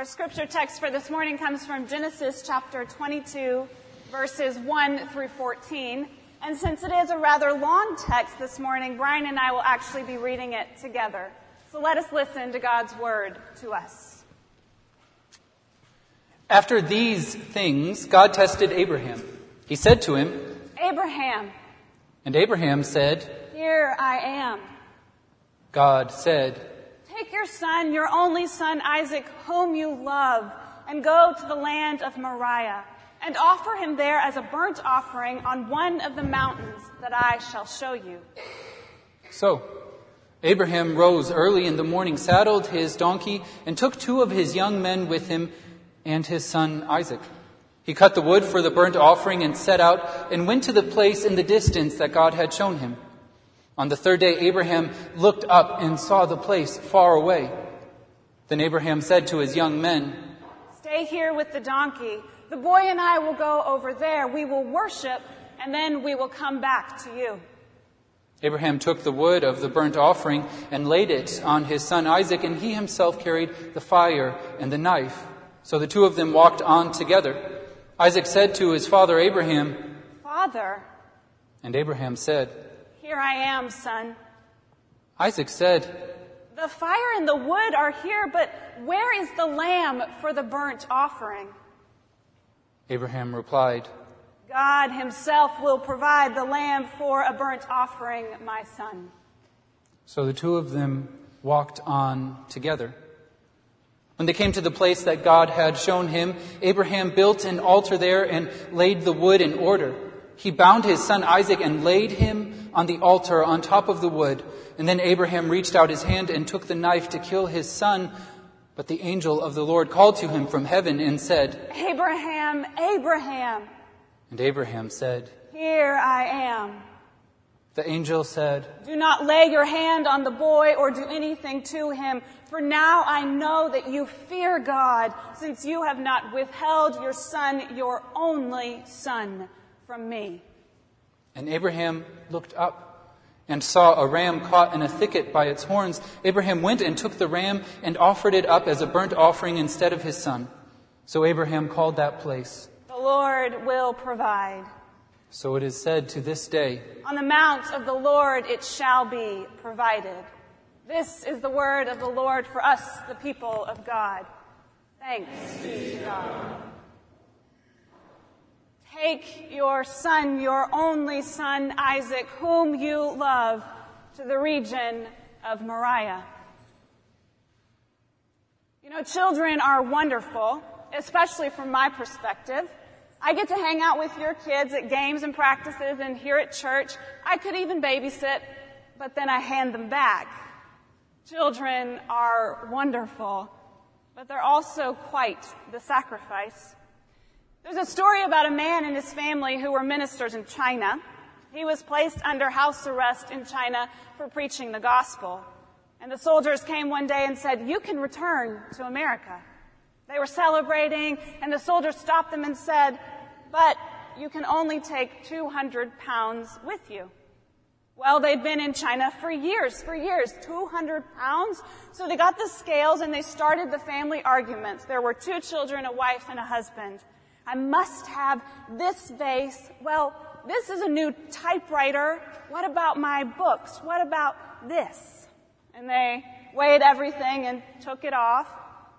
Our scripture text for this morning comes from Genesis chapter 22, verses 1 through 14. And since it is a rather long text this morning, Brian and I will actually be reading it together. So let us listen to God's word to us. After these things, God tested Abraham. He said to him, Abraham. And Abraham said, Here I am. God said, Take your son, your only son Isaac, whom you love, and go to the land of Moriah, and offer him there as a burnt offering on one of the mountains that I shall show you. So, Abraham rose early in the morning, saddled his donkey, and took two of his young men with him and his son Isaac. He cut the wood for the burnt offering and set out and went to the place in the distance that God had shown him. On the third day, Abraham looked up and saw the place far away. Then Abraham said to his young men, Stay here with the donkey. The boy and I will go over there. We will worship, and then we will come back to you. Abraham took the wood of the burnt offering and laid it on his son Isaac, and he himself carried the fire and the knife. So the two of them walked on together. Isaac said to his father Abraham, Father. And Abraham said, Here I am, son. Isaac said, The fire and the wood are here, but where is the lamb for the burnt offering? Abraham replied, God himself will provide the lamb for a burnt offering, my son. So the two of them walked on together. When they came to the place that God had shown him, Abraham built an altar there and laid the wood in order. He bound his son Isaac and laid him on the altar on top of the wood. And then Abraham reached out his hand and took the knife to kill his son. But the angel of the Lord called to him from heaven and said, Abraham, Abraham. And Abraham said, Here I am. The angel said, Do not lay your hand on the boy or do anything to him, for now I know that you fear God, since you have not withheld your son, your only son, from me. And Abraham looked up and saw a ram caught in a thicket by its horns. Abraham went and took the ram and offered it up as a burnt offering instead of his son. So Abraham called that place, The Lord will provide. So it is said to this day, On the mount of the Lord it shall be provided. This is the word of the Lord for us, the people of God. Thanks be to God. Take your son, your only son, Isaac, whom you love, to the region of Moriah. You know, children are wonderful, especially from my perspective. I get to hang out with your kids at games and practices and here at church. I could even babysit, but then I hand them back. Children are wonderful, but they're also quite the sacrifice. There's a story about a man and his family who were ministers in China. He was placed under house arrest in China for preaching the gospel. And the soldiers came one day and said, You can return to America. They were celebrating, and the soldiers stopped them and said, But you can only take 200 pounds with you. Well, they'd been in China for years, for years, 200 pounds. So they got the scales and they started the family arguments. There were two children, a wife, and a husband. I must have this vase. Well, this is a new typewriter. What about my books? What about this? And they weighed everything and took it off,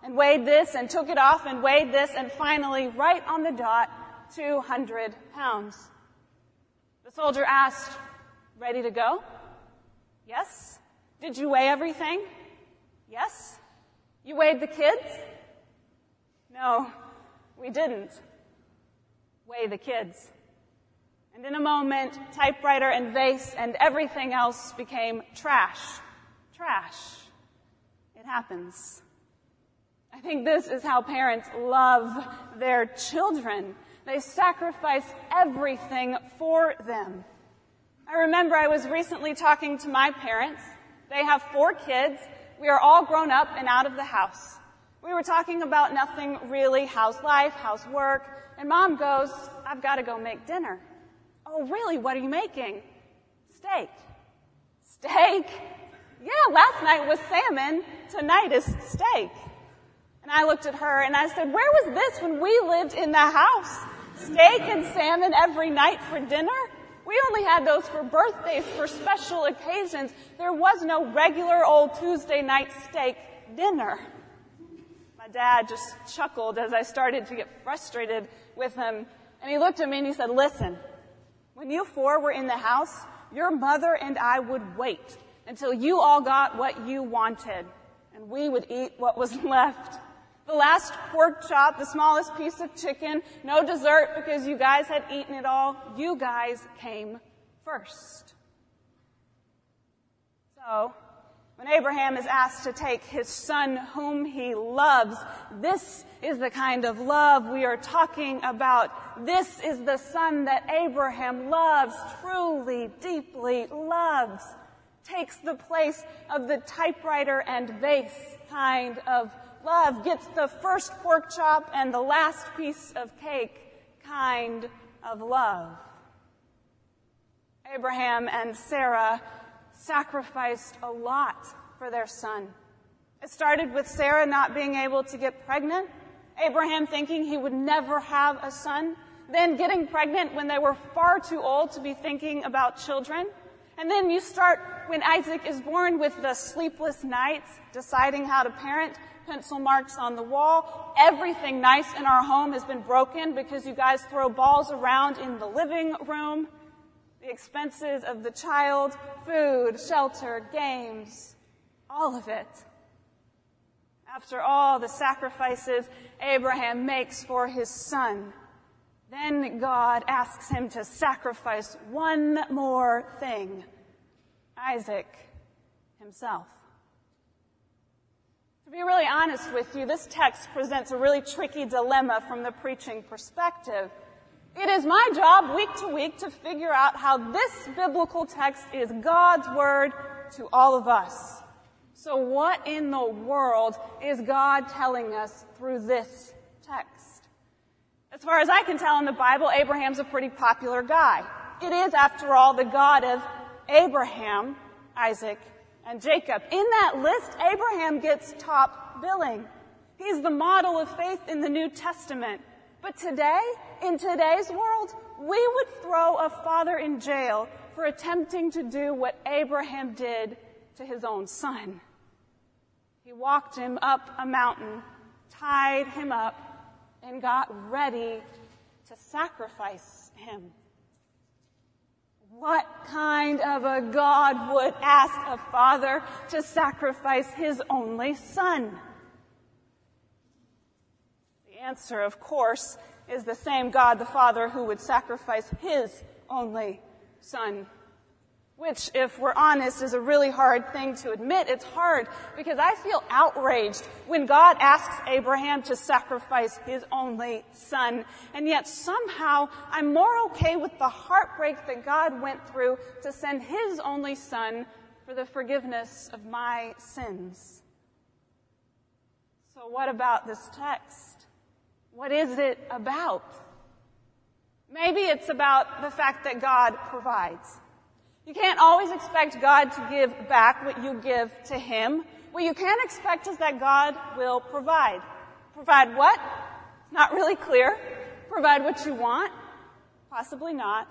and weighed this and took it off and weighed this, and finally, right on the dot, 200 pounds. The soldier asked, Ready to go? Yes. Did you weigh everything? Yes. You weighed the kids? No, we didn't weigh the kids. And in a moment, typewriter and vase and everything else became trash. Trash. It happens. I think this is how parents love their children. They sacrifice everything for them. I remember I was recently talking to my parents. They have four kids. We are all grown up and out of the house. We were talking about nothing really, How's life, How's work? and mom goes, I've got to go make dinner. Oh, really? What are you making? Steak. Steak? Yeah, last night was salmon. Tonight is steak. And I looked at her and I said, where was this when we lived in the house? Steak and salmon every night for dinner? We only had those for birthdays, for special occasions. There was no regular old Tuesday night steak dinner. Dad just chuckled as I started to get frustrated with him. And he looked at me and he said, listen, when you four were in the house, your mother and I would wait until you all got what you wanted and we would eat what was left. The last pork chop, the smallest piece of chicken, no dessert because you guys had eaten it all. You guys came first. So, when Abraham is asked to take his son whom he loves, this is the kind of love we are talking about. This is the son that Abraham loves, truly, deeply loves. Takes the place of the typewriter and vase kind of love gets the first pork chop and the last piece of cake kind of love. Abraham and Sarah sacrificed a lot for their son. It started with Sarah not being able to get pregnant, Abraham thinking he would never have a son, then getting pregnant when they were far too old to be thinking about children. And then you start when Isaac is born with the sleepless nights, deciding how to parent, pencil marks on the wall. Everything nice in our home has been broken because you guys throw balls around in the living room. The expenses of the child, food, shelter, games, all of it. After all the sacrifices Abraham makes for his son, then God asks him to sacrifice one more thing Isaac himself. To be really honest with you, this text presents a really tricky dilemma from the preaching perspective. It is my job week to week to figure out how this biblical text is God's word to all of us. So what in the world is God telling us through this text? As far as I can tell in the Bible, Abraham's a pretty popular guy. It is, after all, the God of Abraham, Isaac, and Jacob. In that list, Abraham gets top billing. He's the model of faith in the New Testament. But today, in today's world, we would throw a father in jail for attempting to do what Abraham did to his own son. He walked him up a mountain, tied him up, and got ready to sacrifice him. What kind of a God would ask a father to sacrifice his only son? Answer, of course, is the same God the Father who would sacrifice his only son which, if we're honest, is a really hard thing to admit. It's hard because I feel outraged when God asks Abraham to sacrifice his only son. And yet somehow I'm more okay with the heartbreak that God went through to send his only son for the forgiveness of my sins. So what about this text? What is it about? Maybe it's about the fact that God provides. You can't always expect God to give back what you give to Him. What you can expect is that God will provide. Provide what? It's not really clear. Provide what you want? Possibly not.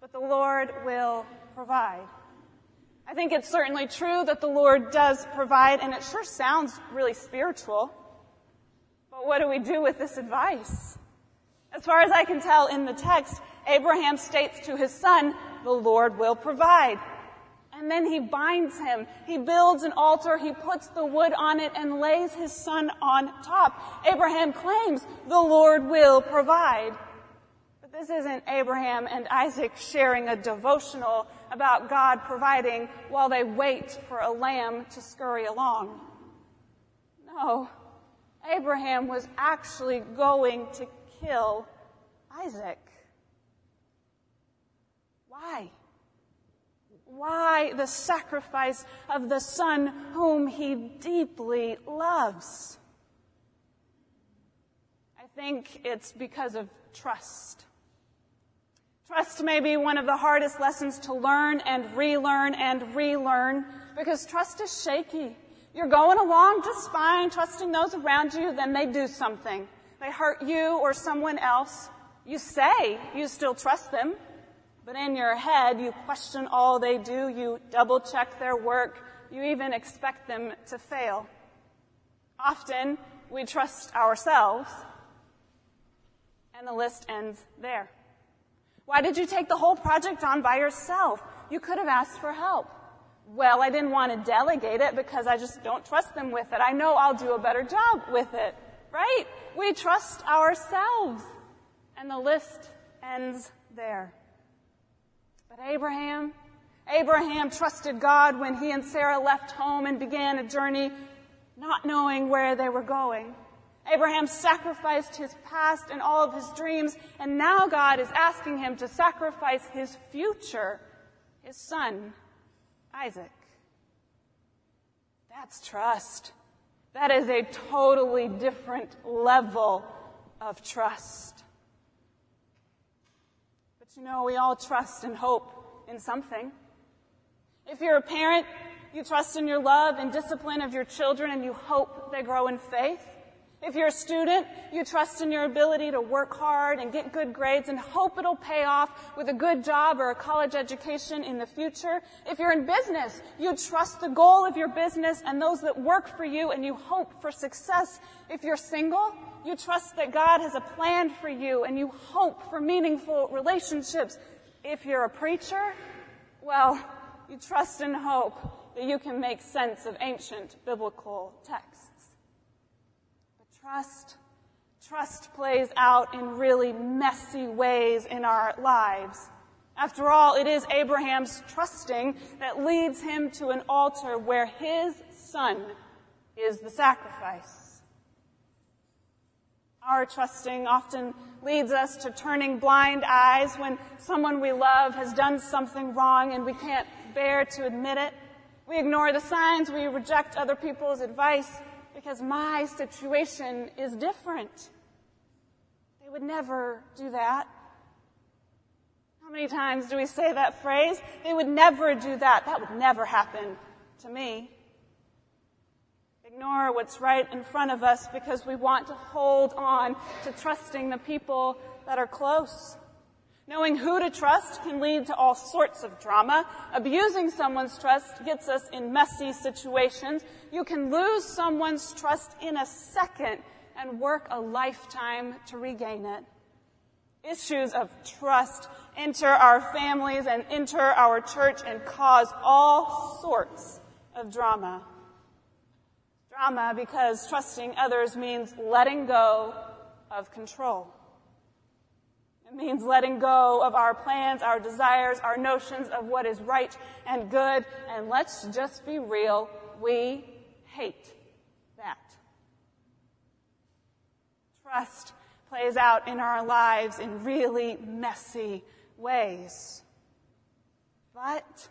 But the Lord will provide. I think it's certainly true that the Lord does provide, and it sure sounds really spiritual. What do we do with this advice? As far as I can tell in the text, Abraham states to his son, the Lord will provide. And then he binds him. He builds an altar. He puts the wood on it and lays his son on top. Abraham claims the Lord will provide. But this isn't Abraham and Isaac sharing a devotional about God providing while they wait for a lamb to scurry along. No. Abraham was actually going to kill Isaac. Why? Why the sacrifice of the son whom he deeply loves? I think it's because of trust. Trust may be one of the hardest lessons to learn and relearn and relearn because trust is shaky. You're going along just fine, trusting those around you, then they do something. They hurt you or someone else. You say you still trust them, but in your head, you question all they do, you double check their work, you even expect them to fail. Often, we trust ourselves, and the list ends there. Why did you take the whole project on by yourself? You could have asked for help. Well, I didn't want to delegate it because I just don't trust them with it. I know I'll do a better job with it, right? We trust ourselves. And the list ends there. But Abraham, Abraham trusted God when he and Sarah left home and began a journey not knowing where they were going. Abraham sacrificed his past and all of his dreams, and now God is asking him to sacrifice his future, his son, Isaac. That's trust. That is a totally different level of trust. But you know, we all trust and hope in something. If you're a parent, you trust in your love and discipline of your children and you hope they grow in faith. If you're a student, you trust in your ability to work hard and get good grades and hope it'll pay off with a good job or a college education in the future. If you're in business, you trust the goal of your business and those that work for you and you hope for success. If you're single, you trust that God has a plan for you and you hope for meaningful relationships. If you're a preacher, well, you trust and hope that you can make sense of ancient biblical texts. Trust, trust plays out in really messy ways in our lives. After all, it is Abraham's trusting that leads him to an altar where his son is the sacrifice. Our trusting often leads us to turning blind eyes when someone we love has done something wrong and we can't bear to admit it. We ignore the signs, we reject other people's advice, because my situation is different. They would never do that. How many times do we say that phrase? They would never do that. That would never happen to me. Ignore what's right in front of us because we want to hold on to trusting the people that are close. Knowing who to trust can lead to all sorts of drama. Abusing someone's trust gets us in messy situations. You can lose someone's trust in a second and work a lifetime to regain it. Issues of trust enter our families and enter our church and cause all sorts of drama. Drama because trusting others means letting go of control. It means letting go of our plans, our desires, our notions of what is right and good. And let's just be real. We hate that. Trust plays out in our lives in really messy ways. But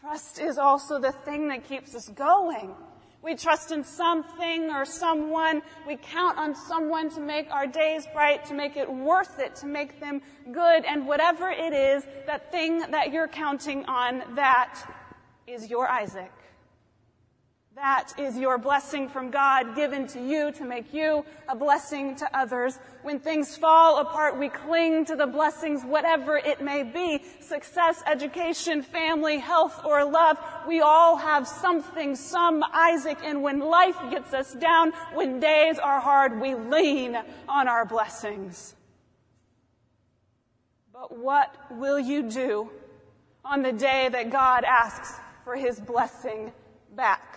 trust is also the thing that keeps us going. We trust in something or someone. We count on someone to make our days bright, to make it worth it, to make them good. And whatever it is, that thing that you're counting on, that is your Isaac. That is your blessing from God given to you to make you a blessing to others. When things fall apart, we cling to the blessings, whatever it may be. Success, education, family, health, or love. We all have something, some Isaac. And when life gets us down, when days are hard, we lean on our blessings. But what will you do on the day that God asks for his blessing back?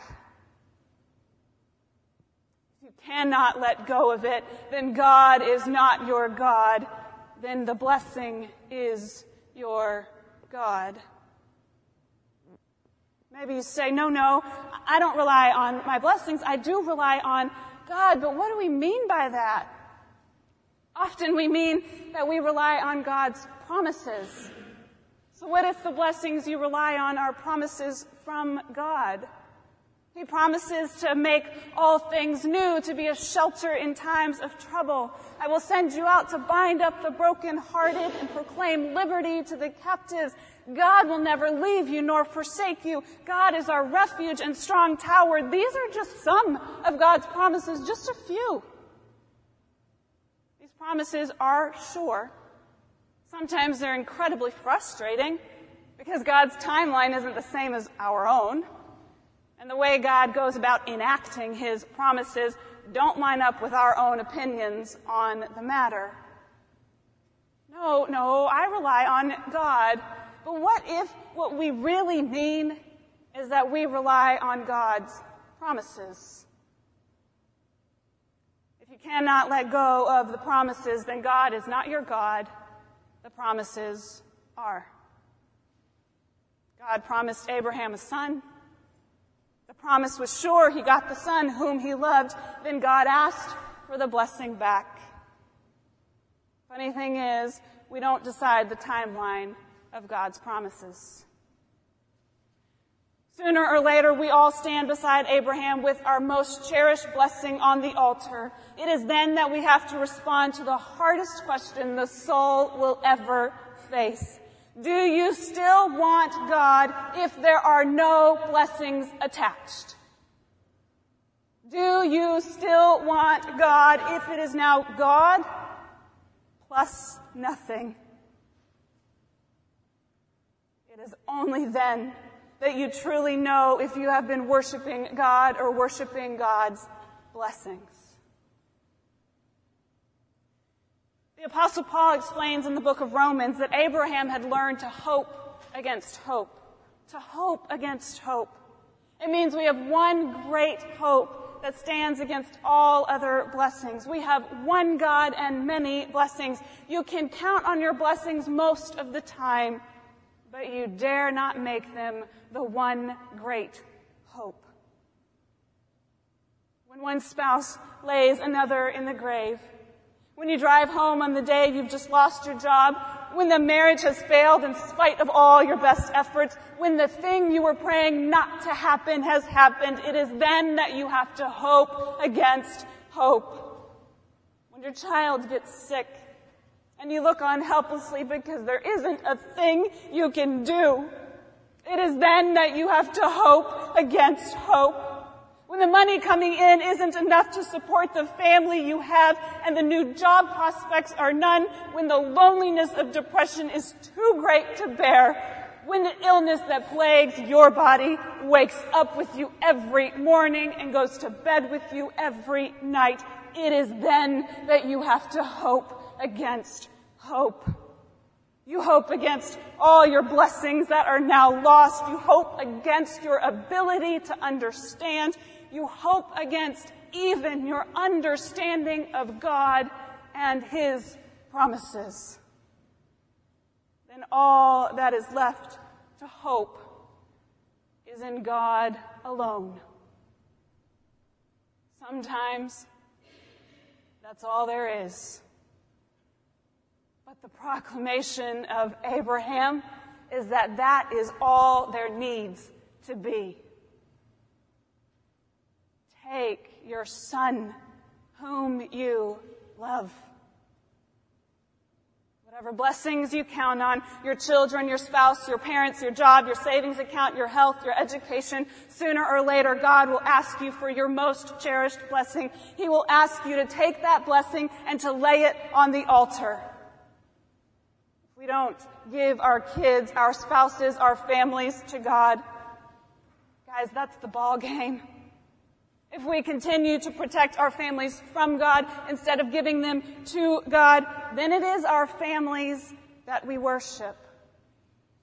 Cannot let go of it, then God is not your God. Then the blessing is your God. Maybe you say, no, no, I don't rely on my blessings. I do rely on God. But what do we mean by that? Often we mean that we rely on God's promises. So what if the blessings you rely on are promises from God? He promises to make all things new, to be a shelter in times of trouble. I will send you out to bind up the brokenhearted and proclaim liberty to the captives. God will never leave you nor forsake you. God is our refuge and strong tower. These are just some of God's promises, just a few. These promises are sure. Sometimes they're incredibly frustrating because God's timeline isn't the same as our own. And the way God goes about enacting his promises don't line up with our own opinions on the matter. No, no, I rely on God. But what if what we really mean is that we rely on God's promises? If you cannot let go of the promises, then God is not your God. The promises are. God promised Abraham a son. Promise was sure he got the son whom he loved. Then God asked for the blessing back. Funny thing is, we don't decide the timeline of God's promises. Sooner or later, we all stand beside Abraham with our most cherished blessing on the altar. It is then that we have to respond to the hardest question the soul will ever face. Do you still want God if there are no blessings attached? Do you still want God if it is now God plus nothing? It is only then that you truly know if you have been worshiping God or worshiping God's blessings. The apostle Paul explains in the book of Romans that Abraham had learned to hope against hope. To hope against hope. It means we have one great hope that stands against all other blessings. We have one God and many blessings. You can count on your blessings most of the time, but you dare not make them the one great hope. When one spouse lays another in the grave, when you drive home on the day you've just lost your job, when the marriage has failed in spite of all your best efforts, when the thing you were praying not to happen has happened, it is then that you have to hope against hope. When your child gets sick and you look on helplessly because there isn't a thing you can do, it is then that you have to hope against hope. When the money coming in isn't enough to support the family you have and the new job prospects are none, when the loneliness of depression is too great to bear, when the illness that plagues your body wakes up with you every morning and goes to bed with you every night, it is then that you have to hope against hope. You hope against all your blessings that are now lost. You hope against your ability to understand you hope against even your understanding of God and His promises. Then all that is left to hope is in God alone. Sometimes that's all there is. But the proclamation of Abraham is that that is all there needs to be. Take your son, whom you love. Whatever blessings you count on, your children, your spouse, your parents, your job, your savings account, your health, your education, sooner or later God will ask you for your most cherished blessing. He will ask you to take that blessing and to lay it on the altar. If we don't give our kids, our spouses, our families to God, guys, that's the ball game. If we continue to protect our families from God instead of giving them to God, then it is our families that we worship.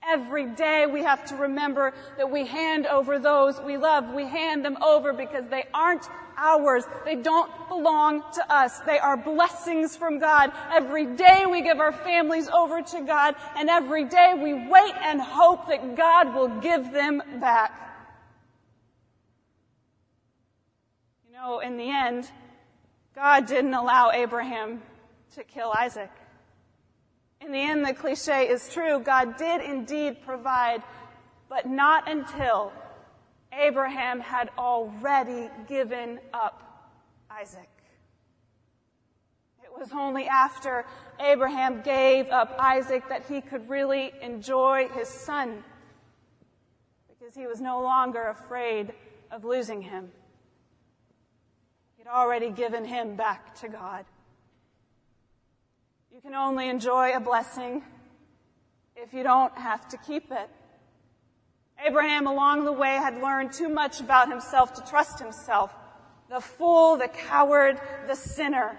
Every day we have to remember that we hand over those we love. We hand them over because they aren't ours. They don't belong to us. They are blessings from God. Every day we give our families over to God and every day we wait and hope that God will give them back. Know, in the end, God didn't allow Abraham to kill Isaac. In the end, the cliche is true. God did indeed provide, but not until Abraham had already given up Isaac. It was only after Abraham gave up Isaac that he could really enjoy his son because he was no longer afraid of losing him. Already given him back to God. You can only enjoy a blessing if you don't have to keep it. Abraham along the way had learned too much about himself to trust himself. The fool, the coward, the sinner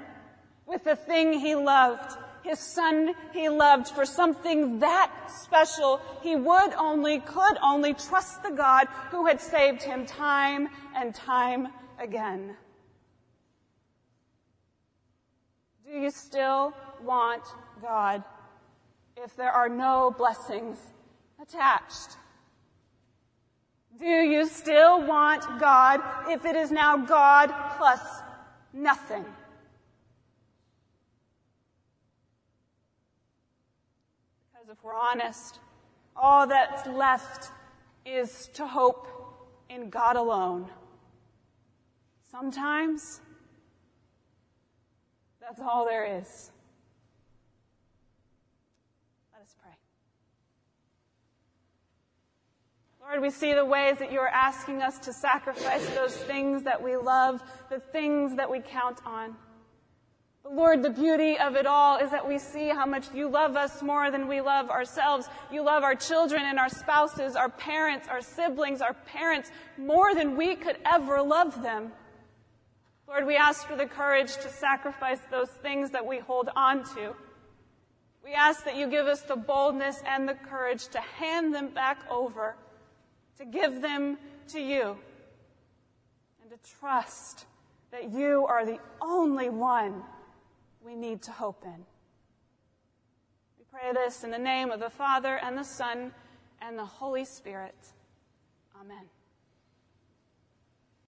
with the thing he loved, his son he loved for something that special. He would only, could only trust the God who had saved him time and time again. Do you still want God if there are no blessings attached? Do you still want God if it is now God plus nothing? Because if we're honest, all that's left is to hope in God alone. Sometimes, that's all there is. Let us pray. Lord, we see the ways that you are asking us to sacrifice those things that we love, the things that we count on. But Lord, the beauty of it all is that we see how much you love us more than we love ourselves. You love our children and our spouses, our parents, our siblings, our parents more than we could ever love them. Lord, we ask for the courage to sacrifice those things that we hold on to. We ask that you give us the boldness and the courage to hand them back over, to give them to you, and to trust that you are the only one we need to hope in. We pray this in the name of the Father and the Son and the Holy Spirit. Amen.